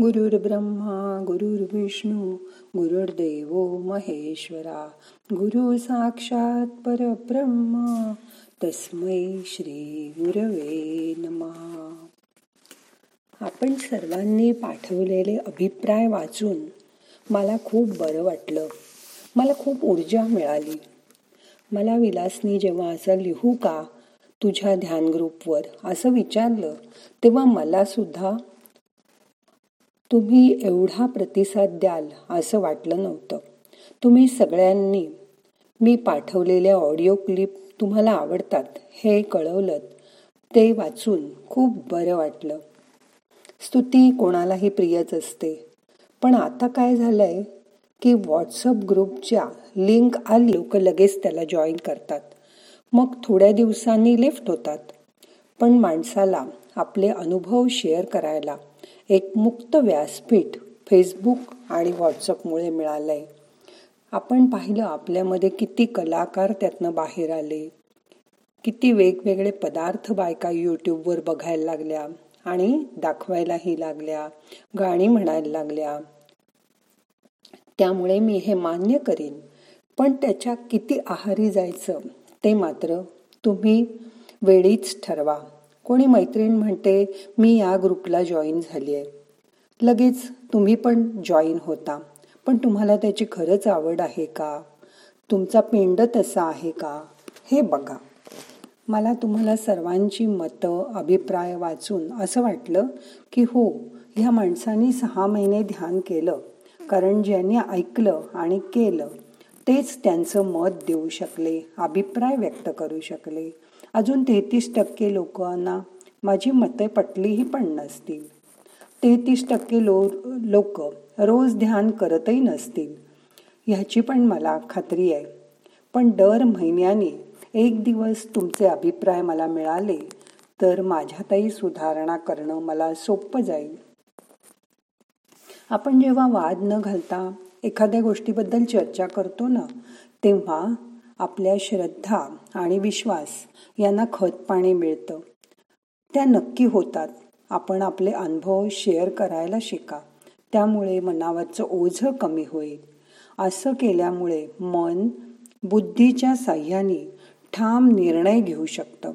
गुरुर् ब्रह्मा गुरुर्विष्णू गुरुर्देव महेश्वरा गुरु साक्षात परब्रह्मा तस्मै श्री गुरवे नमः. आपण सर्वांनी पाठवलेले अभिप्राय वाचून मला खूप बरं वाटलं. मला खूप ऊर्जा मिळाली. मला विलासनी जेव्हा असं लिहू का तुझ्या ध्यान ग्रुपवर असं विचारलं तेव्हा मला सुद्धा तुम्ही एवढा प्रतिसाद द्याल असं वाटलं नव्हतं. तुम्ही सगळ्यांनी मी पाठवलेल्या ऑडिओ क्लिप तुम्हाला आवडतात हे कळवलं ते वाचून खूप बरं वाटलं. स्तुती कोणालाही प्रियच असते. पण आता काय झालंय की व्हॉट्सअप ग्रुपच्या लिंक आली. लोक लगेच त्याला जॉईन करतात. मग थोड्या दिवसांनी लिफ्ट होतात. पण माणसाला आपले अनुभव शेअर करायला एक मुक्त व्यासपीठ फेसबुक आणि व्हॉट्सअपमुळे मिळालं आहे आपण पाहिलं आपल्यामध्ये किती कलाकार त्यातनं बाहेर आले. किती वेगवेगळे पदार्थ बायका यूट्यूबवर बघायला लागल्या आणि दाखवायलाही लागल्या गाणी म्हणायला लागल्या. त्यामुळे मी हे मान्य करीन. पण त्याच्या किती आहारी जायचं ते मात्र तुम्ही वेळीच ठरवा. कोणी मैत्रीण म्हणते मी या ग्रुपला जॉईन झाली आहे. लगेच तुम्ही पण जॉईन होता. पण तुम्हाला त्याची खरंच आवड आहे का? तुमचा पिंड तसा आहे का? हे बघा. मला तुम्हाला सर्वांची मतं अभिप्राय वाचून असं वाटलं की हो ह्या माणसांनी सहा महिने ध्यान केलं. कारण ज्यांनी ऐकलं आणि केलं तेच त्यांचं मत देऊ शकले अभिप्राय व्यक्त करू शकले. अजून तेहतीस टक्के लोकांना माझी मते पटलीही पण नसतील. तेहतीस टक्के लो लोक रोज ध्यान करतही नसतील ह्याची पण मला खात्री आहे. पण दर महिन्याने एक दिवस तुमचे अभिप्राय मला मिळाले तर माझ्यातही सुधारणा करणं मला सोपं जाईल. आपण जेव्हा वाद न घालता एखाद्या गोष्टीबद्दल चर्चा करतो ना तेव्हा आपल्या श्रद्धा आणि विश्वास यांना खत पाणी मिळतं. त्या नक्की होतात. आपण आपले अनुभव शेअर करायला शिका. त्यामुळे मनावरचं ओझं कमी होईल. असं केल्यामुळे मन बुद्धीच्या साह्याने ठाम निर्णय घेऊ शकतं.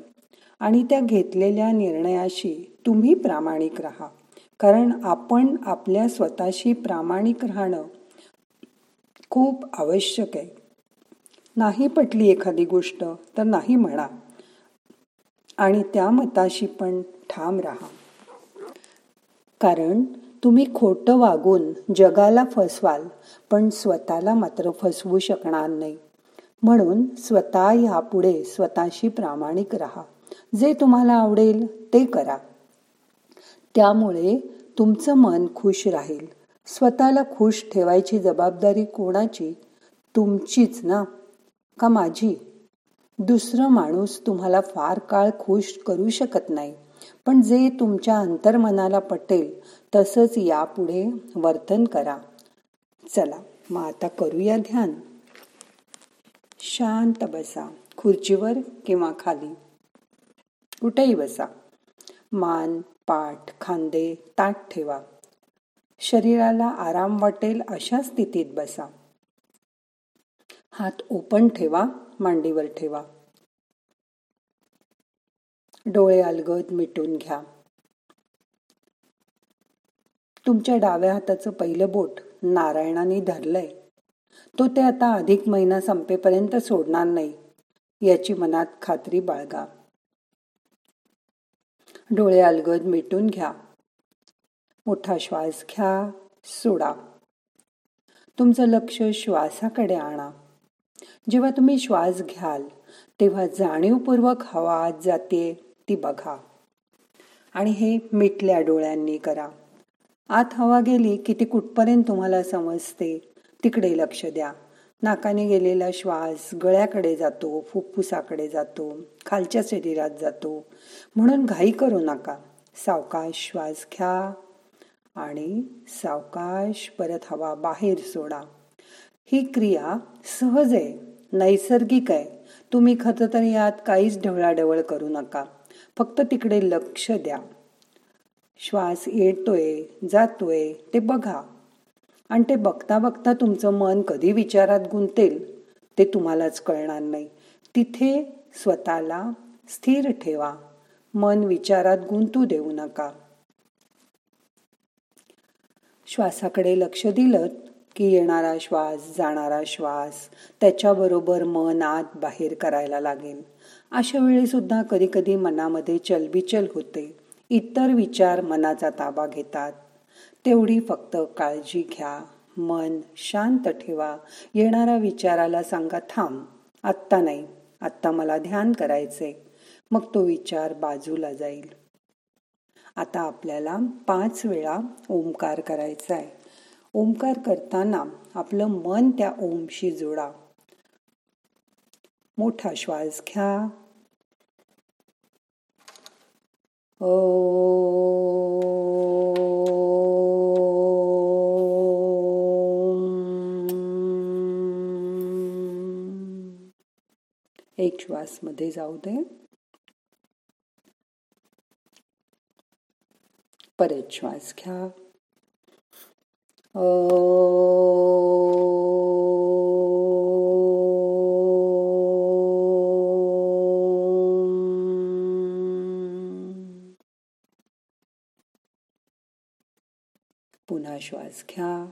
आणि त्या घेतलेल्या निर्णयाशी तुम्ही प्रामाणिक राहा. कारण आपण आपल्या स्वतःशी प्रामाणिक राहणं खूप आवश्यक आहे. नाही पटली एखादी गोष्ट तर नाही म्हणा. आणि त्या मताशी पण ठाम राहा. कारण तुम्ही खोटं वागून जगाला फसवाल पण स्वतःला मात्र फसवू शकणार नाही. म्हणून स्वतः यापुढे स्वतःशी प्रामाणिक राहा. जे तुम्हाला आवडेल ते करा. त्यामुळे तुमचं मन खुश राहील. स्वतःला खुश ठेवायची जबाबदारी कोणाची? तुमचीच ना. का माझी? दुसरं माणूस तुम्हाला फार काळ खुश करू शकत नाही. पण जे तुमच्या अंतर्मनाला पटेल तसंच यापुढे वर्तन करा. चला मग आता करूया ध्यान. शांत बसा. खुर्चीवर किंवा खाली. कुठेही बसा. मान पाठ खांदे ताट ठेवा. शरीराला आराम वाटेल अशा स्थितीत बसा. हात ओपन ठेवा मांडीवर ठेवा. डोळे अलगद मिटून घ्या. तुमच्या डाव्या हाताचं पहिलं बोट नारायणाने धरलंय. तो ते आता अधिक महिना संपेपर्यंत सोडणार नाही याची मनात खात्री बाळगा. डोळे अलगद मिटून घ्या. मोठा श्वास घ्या सोडा. तुमचं लक्ष श्वासाकडे आणा. जेव्हा तुम्ही श्वास घ्याल तेव्हा जाणीवपूर्वक हवा आत जाते ती बघा. आणि हे मिटल्या डोळ्यांनी करा. आत हवा गेली की ती कुठपर्यंत तुम्हाला समजते तिकडे लक्ष द्या. नाकाने गेलेला श्वास गळ्याकडे जातो फुफ्फुसाकडे जातो खालच्या शरीरात जातो. म्हणून घाई करू नका. सावकाश श्वास घ्या आणि सावकाश परत हवा बाहेर सोडा. ही क्रिया सहज आहे नैसर्गिक आहे. तुम्ही खतं तर यात काहीच ढवळाढवळ करू नका. फक्त तिकडे लक्ष द्या. श्वास येतोय जातोय ते बघा. आणि ते बघता बघता तुमचं मन कधी विचारात गुंतेल ते तुम्हालाच कळणार नाही. तिथे स्वतःला स्थिर ठेवा. मन विचारात गुंतू देऊ नका. श्वासाकडे लक्ष दिलं की येणारा श्वास जाणारा श्वास त्याच्याबरोबर मन आत बाहेर करायला लागेल. अशा वेळी सुद्धा कधी कधी मनामध्ये चलबिचल होते. इतर विचार मनाचा ताबा घेतात. तेवढी फक्त काळजी घ्या. मन शांत ठेवा. येणाऱ्या विचाराला सांगा थांब आत्ता नाही. आत्ता मला ध्यान करायचे मग तो विचार बाजूला जाईल. आता आपल्याला पाच वेळा ओंकार करायचा आहे. ओंकार करताना आपलं मन त्या ओमशी जोडा मोठा श्वास घ्या. एक श्वासमध्ये जाऊ दे. परत श्वास घ्या. पुन्हा श्वास घ्या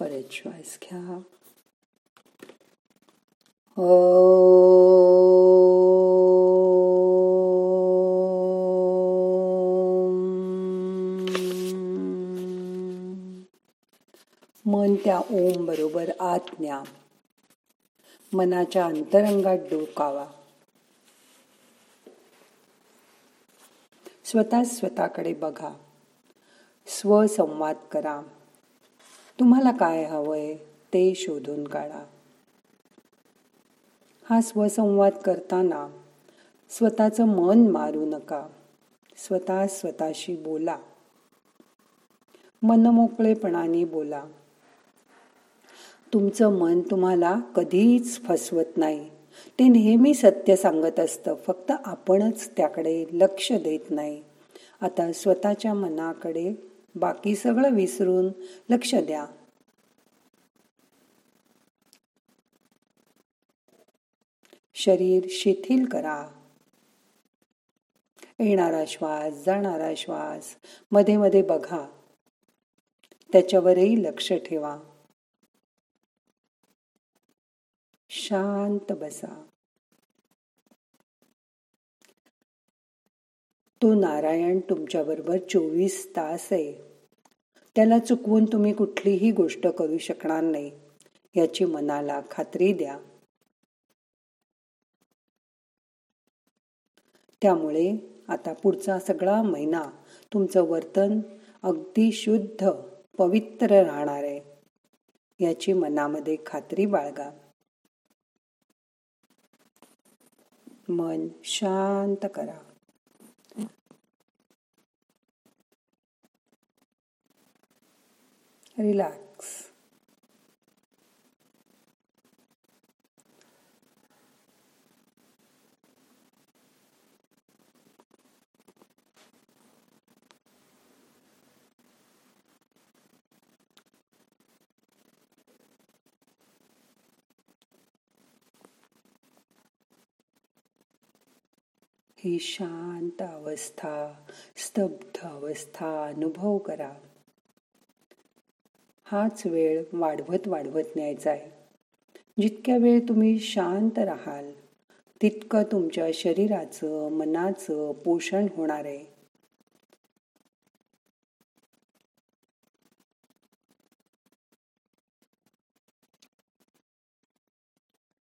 परत श्वास घ्या पण त्या ओम बरोबर आज्ञा. मनाच्या अंतरंगात डोकावा. स्वतः स्वतःकडे बघा. स्वसंवाद करा. तुम्हाला काय हवंय ते शोधून काढा. हा स्वसंवाद करताना स्वतःचं मन मारू नका. स्वतः स्वतःशी बोला. मनमोकळेपणाने बोला. तुमचं मन तुम्हाला कधीच फसवत नाही. ते नेहमी सत्य सांगत असतं फक्त आपणच त्याकडे लक्ष देत नाही. आता स्वतःच्या मनाकडे बाकी सगळं विसरून लक्ष द्या. शरीर शिथिल करा. येणारा श्वास जाणारा श्वासमध्ये मध्ये बघा. त्याच्यावरही लक्ष ठेवा. शांत बसा. तो नारायण तुमच्याबरोबर चोवीस तास आहे. त्याला चुकवून तुम्ही कुठलीही गोष्ट करू शकणार नाही याची मनाला खात्री द्या. त्यामुळे आता पुढचा सगळा महिना तुमचं वर्तन अगदी शुद्ध पवित्र राहणार आहे. याची मनामध्ये खात्री बाळगा. मन शांत करा. रिलॅक्स ही शांत अवस्था स्तब्ध अवस्था अनुभव करा. हाच वेळ वाढवत वाढवत न्यायचा आहे. जितक्या वेळ तुम्ही शांत राहाल तितकं तुमच्या शरीराचं मनाचं पोषण होणार आहे.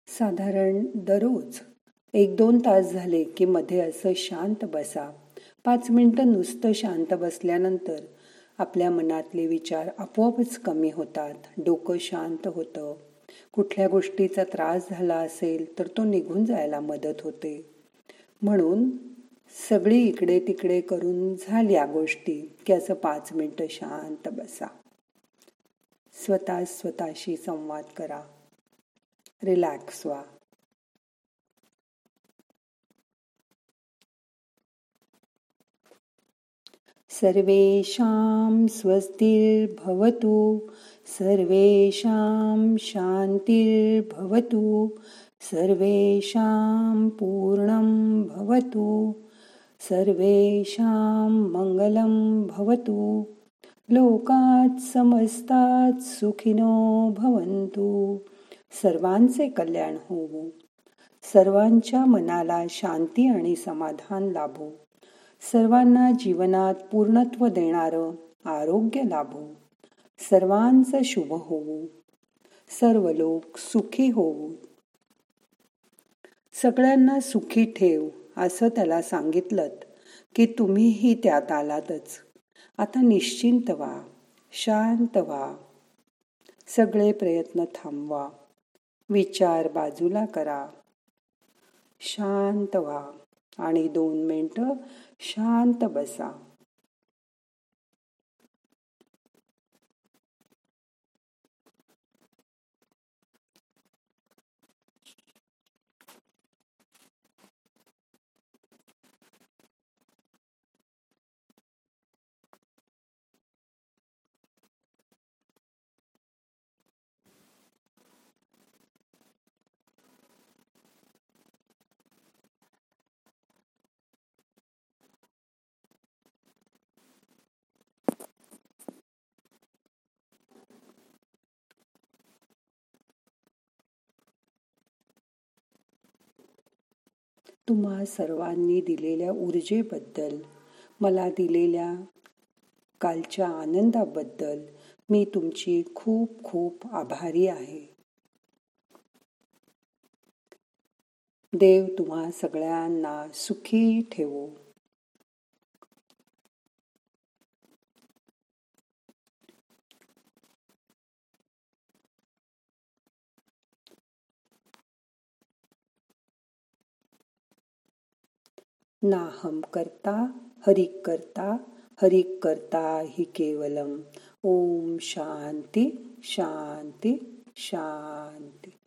साधारण दररोज एक दोन तास झाले की मध्ये असं शांत बसा. पाच मिनटं नुसतं शांत बसल्यानंतर आपल्या मनातले विचार आपोआपच कमी होतात. डोकं शांत होतं. कुठल्या गोष्टीचा त्रास झाला असेल तर तो निघून जायला मदत होते. म्हणून सगळी इकडे तिकडे करून झाल्या गोष्टी की असं पाच मिनटं शांत बसा. स्वतः स्वतःशी संवाद करा. रिलॅक्स व्हा. सर्वेषां स्वस्तिर्भवतु सर्वेषां शान्तिर्भवतु सर्वेषां पूर्णं भवतु सर्वेषां मङ्गलं भवतु लोकात् समस्तात् सुखिनो भवन्तु सर्वांचे कल्याण होवो सर्वांच्या मनाला शांती आणि समाधान लाभो. सर्वांना जीवनात पूर्णत्व देणारं आरोग्य लाभो. सर्वांचं शुभ होवो. सर्व लोक सुखी होवो. सगळ्यांना सुखी ठेव असं त्याला सांगितलं की तुम्हीही त्यात आलातच. आता निश्चिंत व्हा शांत व्हा. सगळे प्रयत्न थांबवा. विचार बाजूला करा. शांत व्हा. आणि दोन मिनटं शांत बसा. तुम्हा सर्वांनी दिलेल्या ऊर्जेबद्दल मला दिलेल्या कालच्या आनंदाबद्दल मी तुमची खूप खूप आभारी आहे. देव तुम्हा सगळ्यांना सुखी ठेवो. नाहम करता हरिक करता हरिक करता हि केवलम। ओम शांती शांती शांती।